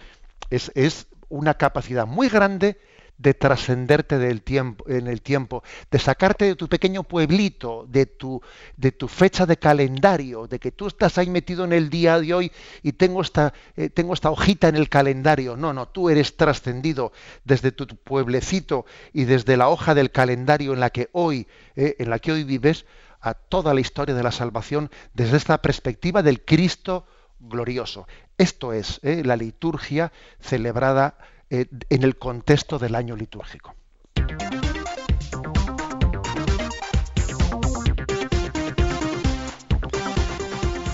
Es, es una capacidad muy grande de trascenderte del tiempo, en el tiempo, de sacarte de tu pequeño pueblito, de tu, de tu fecha de calendario, de que tú estás ahí metido en el día de hoy y tengo esta, eh, tengo esta hojita en el calendario. No, no, tú eres trascendido desde tu pueblecito y desde la hoja del calendario en la que hoy, eh, en la que hoy vives, a toda la historia de la salvación desde esta perspectiva del Cristo glorioso. Esto es eh, la liturgia celebrada eh, en el contexto del año litúrgico.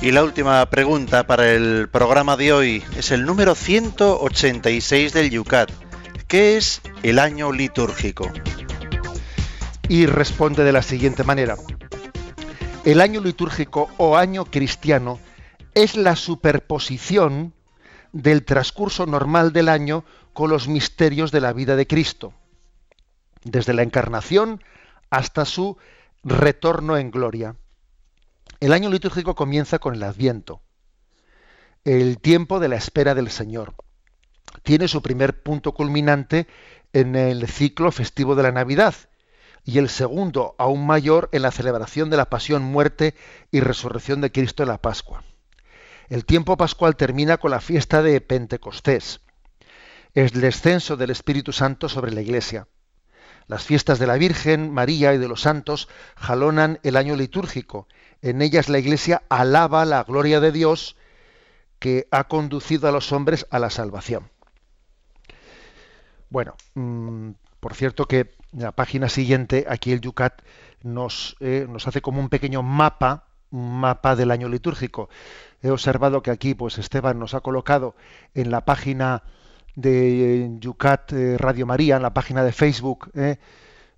Y la última pregunta para el programa de hoy es el número 186 del Yucat. ¿Qué es el año litúrgico? Y responde de la siguiente manera. El año litúrgico o año cristiano es la superposición del transcurso normal del año con los misterios de la vida de Cristo, desde la encarnación hasta su retorno en gloria. El año litúrgico comienza con el Adviento, el tiempo de la espera del Señor. Tiene su primer punto culminante en el ciclo festivo de la Navidad, y el segundo, aún mayor, en la celebración de la pasión, muerte y resurrección de Cristo en la Pascua. El tiempo pascual termina con la fiesta de Pentecostés. Es el descenso del Espíritu Santo sobre la Iglesia. Las fiestas de la Virgen, María y de los santos jalonan el año litúrgico. En ellas la Iglesia alaba la gloria de Dios que ha conducido a los hombres a la salvación. Bueno, mm, por cierto que en la página siguiente, aquí el Yucat nos, eh, nos hace como un pequeño mapa, un mapa del año litúrgico. He observado que aquí, pues Esteban nos ha colocado en la página de Yucat eh, Radio María, en la página de Facebook, eh,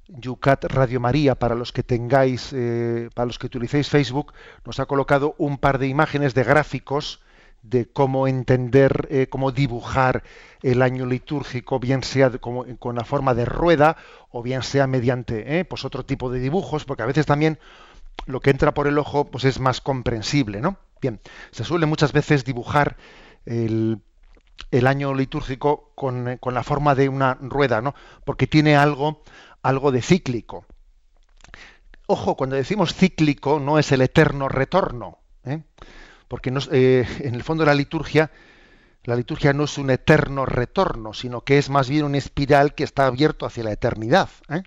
Yucat Radio María, para los que tengáis, eh, para los que utilicéis Facebook, nos ha colocado un par de imágenes de gráficos de cómo entender, eh, cómo dibujar el año litúrgico, bien sea con la forma de rueda o bien sea mediante eh, pues otro tipo de dibujos, porque a veces también lo que entra por el ojo pues es más comprensible, ¿no? Bien, se suele muchas veces dibujar el, el año litúrgico con, eh, con, la forma de una rueda, ¿no? Porque tiene algo, algo de cíclico. Ojo, cuando decimos cíclico no es el eterno retorno. ¿eh? Porque eh, en el fondo la liturgia, la liturgia no es un eterno retorno, sino que es más bien una espiral que está abierto hacia la eternidad. ¿eh?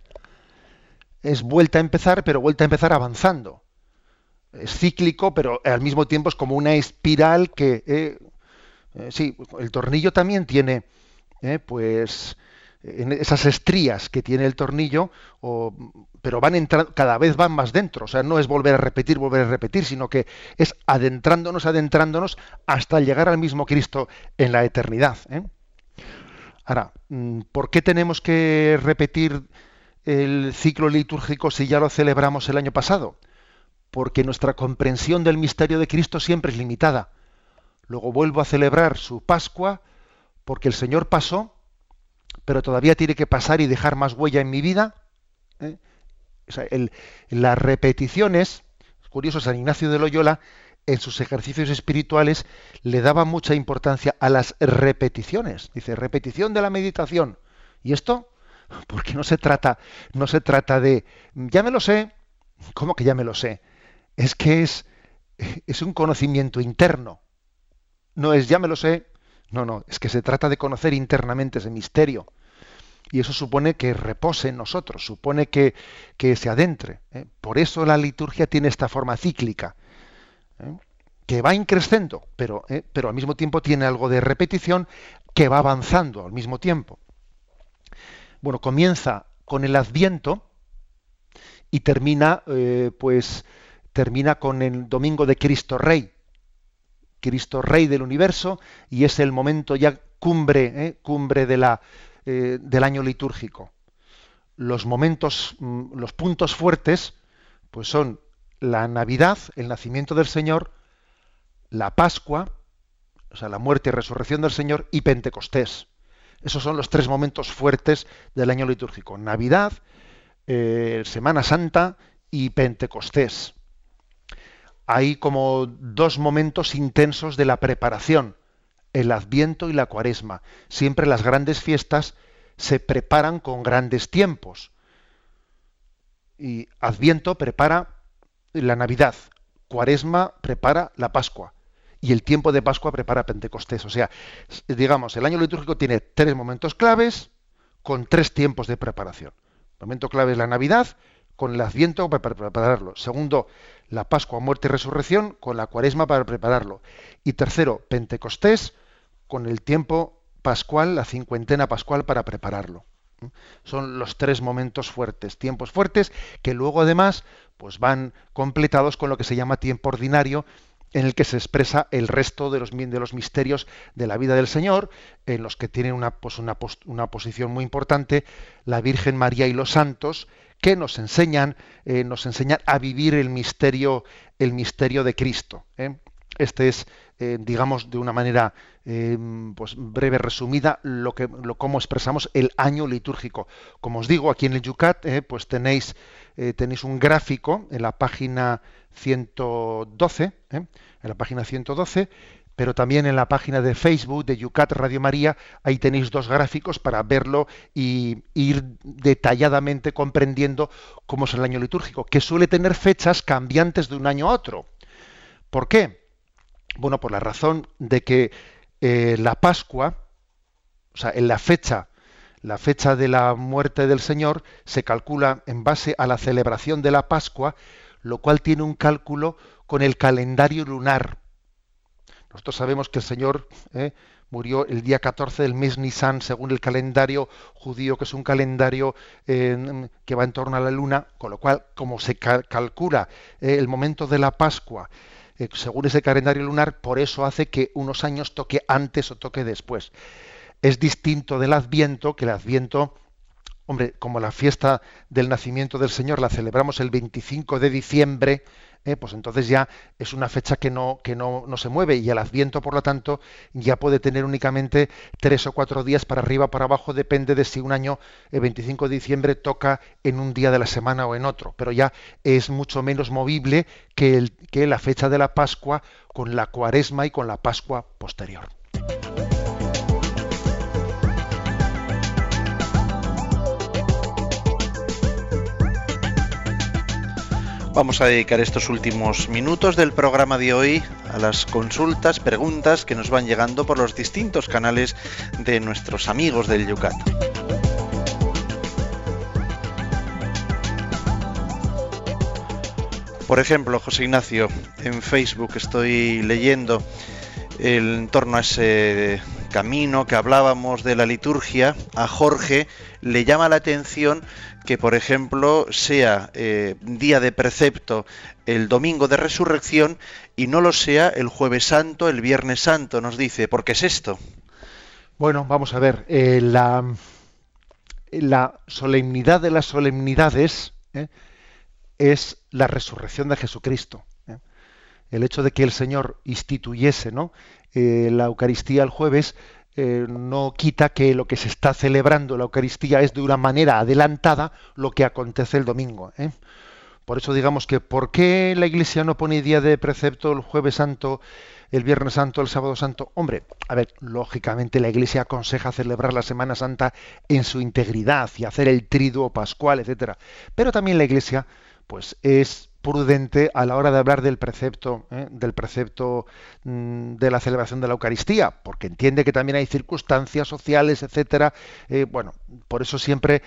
Es vuelta a empezar, pero vuelta a empezar avanzando. Es cíclico, pero al mismo tiempo es como una espiral que, eh, sí, el tornillo también tiene, pues, esas estrías que tiene el tornillo, pero van entrando, cada vez van más dentro. O sea, no es volver a repetir, volver a repetir, sino que es adentrándonos, adentrándonos hasta llegar al mismo Cristo en la eternidad. ¿eh? Ahora, mm, ¿por qué tenemos que repetir el ciclo litúrgico si ya lo celebramos el año pasado? Porque nuestra comprensión del misterio de Cristo siempre es limitada. luego vuelvo a celebrar su Pascua porque el Señor pasó, pero todavía tiene que pasar y dejar más huella en mi vida. ¿eh? las repeticiones, es curioso, San Ignacio de Loyola en sus ejercicios espirituales le daba mucha importancia a las repeticiones. Dice, repetición de la meditación. ¿Y esto? Porque no se trata, no se trata de, ya me lo sé, ¿cómo que ya me lo sé? Es que es, es un conocimiento interno. No es ya me lo sé, no, no, es que se trata de conocer internamente ese misterio. Y eso supone que repose en nosotros, supone que, que se adentre. ¿eh? Por eso la liturgia tiene esta forma cíclica, ¿eh? que va increciendo, pero, ¿eh? pero al mismo tiempo tiene algo de repetición que va avanzando al mismo tiempo. Bueno, comienza con el Adviento y termina, pues, termina con el Domingo de Cristo Rey. Cristo Rey del universo y es el momento ya cumbre, cumbre de la, eh, del año litúrgico. Los momentos, mm, los puntos fuertes, pues son la Navidad, el nacimiento del Señor, la Pascua, o sea, la muerte y resurrección del Señor, y Pentecostés. Esos son los tres momentos fuertes del año litúrgico. Navidad, eh, Semana Santa y Pentecostés. Hay como dos momentos intensos de la preparación el Adviento y la Cuaresma. Siempre las grandes fiestas se preparan con grandes tiempos. Y Adviento prepara la Navidad, Cuaresma prepara la Pascua y el tiempo de Pascua prepara Pentecostés. O sea, digamos, el año litúrgico tiene tres momentos claves con tres tiempos de preparación. El momento clave es la Navidad, con el Adviento para prepararlo. Segundo, la Pascua, muerte y resurrección, con la Cuaresma para prepararlo. Y tercero, Pentecostés, con el tiempo pascual, la cincuentena pascual para prepararlo. Son los tres momentos fuertes, tiempos fuertes que luego además pues van completados con lo que se llama tiempo ordinario en el que se expresa el resto de los, de los misterios de la vida del Señor, en los que tienen una, pues una, una posición muy importante la Virgen María y los santos, que nos enseñan, eh, nos enseñan a vivir el misterio, el misterio de Cristo. ¿eh? Este es, eh, digamos, de una manera pues breve, resumida, lo que, cómo expresamos el año litúrgico. Como os digo, aquí en el Yucat, pues tenéis, tenéis un gráfico en la página 112, en la página 112, pero también en la página de Facebook de Yucat Radio María, ahí tenéis dos gráficos para verlo y ir detalladamente comprendiendo cómo es el año litúrgico, que suele tener fechas cambiantes de un año a otro. ¿Por qué? Bueno, por la razón de que eh, la Pascua, o sea, en la fecha, la fecha de la muerte del Señor se calcula en base a la celebración de la Pascua, lo cual tiene un cálculo con el calendario lunar. Nosotros sabemos que el Señor eh, murió el día 14 del mes Nisan, según el calendario judío, que es un calendario eh, que va en torno a la luna, con lo cual, como se calcula el momento de la Pascua, según ese calendario lunar, por eso hace que unos años toque antes o toque después. Es distinto del Adviento, que el Adviento hombre, como la fiesta del nacimiento del Señor la celebramos el 25 de diciembre, eh, pues entonces ya es una fecha que no, que no, no, se mueve y el Adviento, por lo tanto, ya puede tener únicamente tres o cuatro días para arriba, para abajo, depende de si un año, el 25 de diciembre, toca en un día de la semana o en otro, pero ya es mucho menos movible que, el, que la fecha de la Pascua con la Cuaresma y con la Pascua posterior. Vamos a dedicar estos últimos minutos del programa de hoy a las consultas, preguntas que nos van llegando por los distintos canales de nuestros amigos del Yucat. Por ejemplo, José Ignacio, en Facebook estoy leyendo en torno a ese camino que hablábamos de la liturgia, a Jorge le llama la atención que, por ejemplo, sea eh, día de precepto el domingo de resurrección y no lo sea el jueves santo, el viernes santo, nos dice. ¿Por qué es esto? Bueno, vamos a ver. Eh, la, la, solemnidad de las solemnidades eh, es la resurrección de Jesucristo. El hecho de que el Señor instituyese ¿no? la Eucaristía el jueves eh, no quita que lo que se está celebrando la Eucaristía es de una manera adelantada lo que acontece el domingo. ¿eh? Por eso digamos que ¿por qué la Iglesia no pone día de precepto el jueves santo, el viernes santo, el sábado santo? Hombre, a ver, lógicamente la Iglesia aconseja celebrar la Semana Santa en su integridad y hacer el triduo pascual, etcétera. Pero también la Iglesia, pues es prudente a la hora de hablar del precepto, ¿eh? del precepto mm, de la celebración de la Eucaristía, porque entiende que también hay circunstancias sociales, etcétera. Eh, bueno, por eso siempre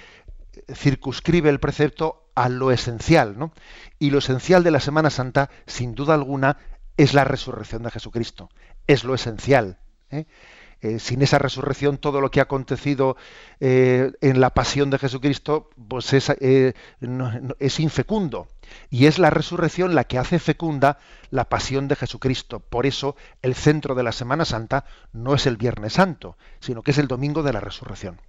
circunscribe el precepto a lo esencial, ¿no? Y lo esencial de la Semana Santa, sin duda alguna, es la resurrección de Jesucristo. Es lo esencial. ¿eh? Sin esa resurrección todo lo que ha acontecido en la pasión de Jesucristo pues es, es, infecundo y es la resurrección la que hace fecunda la pasión de Jesucristo. Por eso el centro de la Semana Santa no es el Viernes Santo, sino que es el domingo de la resurrección.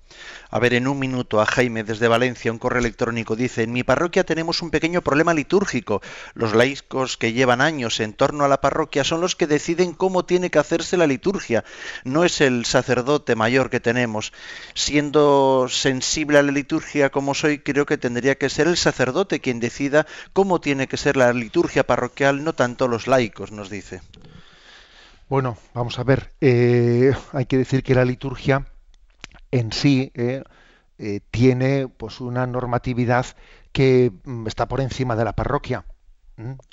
A ver, en un minuto a Jaime desde Valencia, un correo electrónico dice, en mi parroquia tenemos un pequeño problema litúrgico. Los laicos que llevan años en torno a la parroquia son los que deciden cómo tiene que hacerse la liturgia. No es el sacerdote mayor que tenemos. Siendo sensible a la liturgia como soy, creo que tendría que ser el sacerdote quien decida cómo tiene que ser la liturgia parroquial, no tanto los laicos, nos dice. Bueno, vamos a ver. Eh, hay que decir que la liturgia en sí eh, eh, tiene pues una normatividad que mm, está por encima de la parroquia.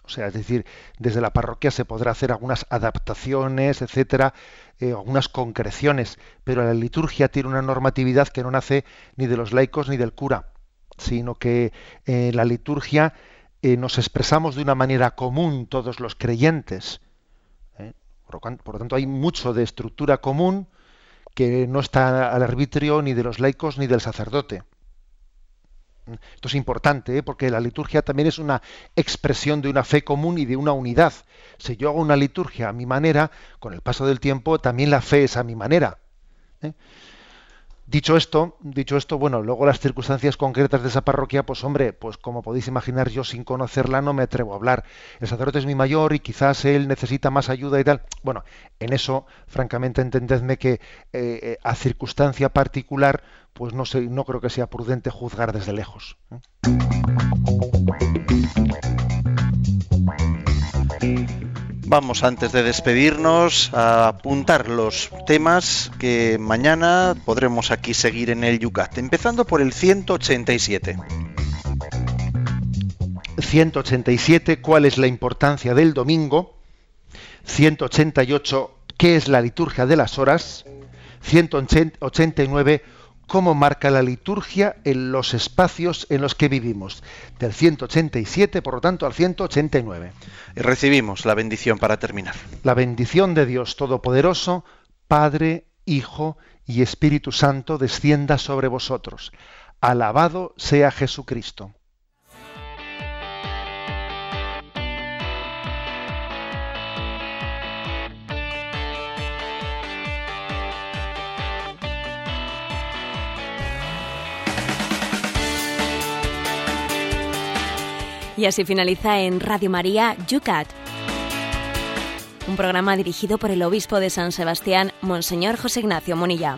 O sea, es decir, desde la parroquia se podrá hacer algunas adaptaciones, etcétera, eh, algunas concreciones, pero la liturgia tiene una normatividad que no nace ni de los laicos ni del cura, sino que en la liturgia eh, nos expresamos de una manera común todos los creyentes. ¿eh? Por, lo tanto, hay mucho de estructura común que no está al arbitrio ni de los laicos ni del sacerdote. Esto es importante, ¿eh? porque la liturgia también es una expresión de una fe común y de una unidad. Si yo hago una liturgia a mi manera, con el paso del tiempo también la fe es a mi manera. ¿Eh? Dicho esto, dicho esto, bueno, luego las circunstancias concretas de esa parroquia, pues hombre, pues como podéis imaginar, yo sin conocerla no me atrevo a hablar. El sacerdote es mi mayor y quizás él necesita más ayuda y tal. Bueno, en eso, francamente, entendedme que eh, a circunstancia particular, pues no sé, no creo que sea prudente juzgar desde lejos. ¿eh? Vamos antes de despedirnos a apuntar los temas que mañana podremos aquí seguir en el Yucat, empezando por el 187. 187, ¿cuál es la importancia del domingo? 188, ¿qué es la liturgia de las horas? 189, cómo marca la liturgia en los espacios en los que vivimos. Del 187, por lo tanto, al 189. Y recibimos la bendición para terminar. La bendición de Dios Todopoderoso, Padre, Hijo y Espíritu Santo, descienda sobre vosotros. Alabado sea Jesucristo. Y así finaliza en Radio María Yucat, un programa dirigido por el obispo de San Sebastián, Monseñor José Ignacio Monilla.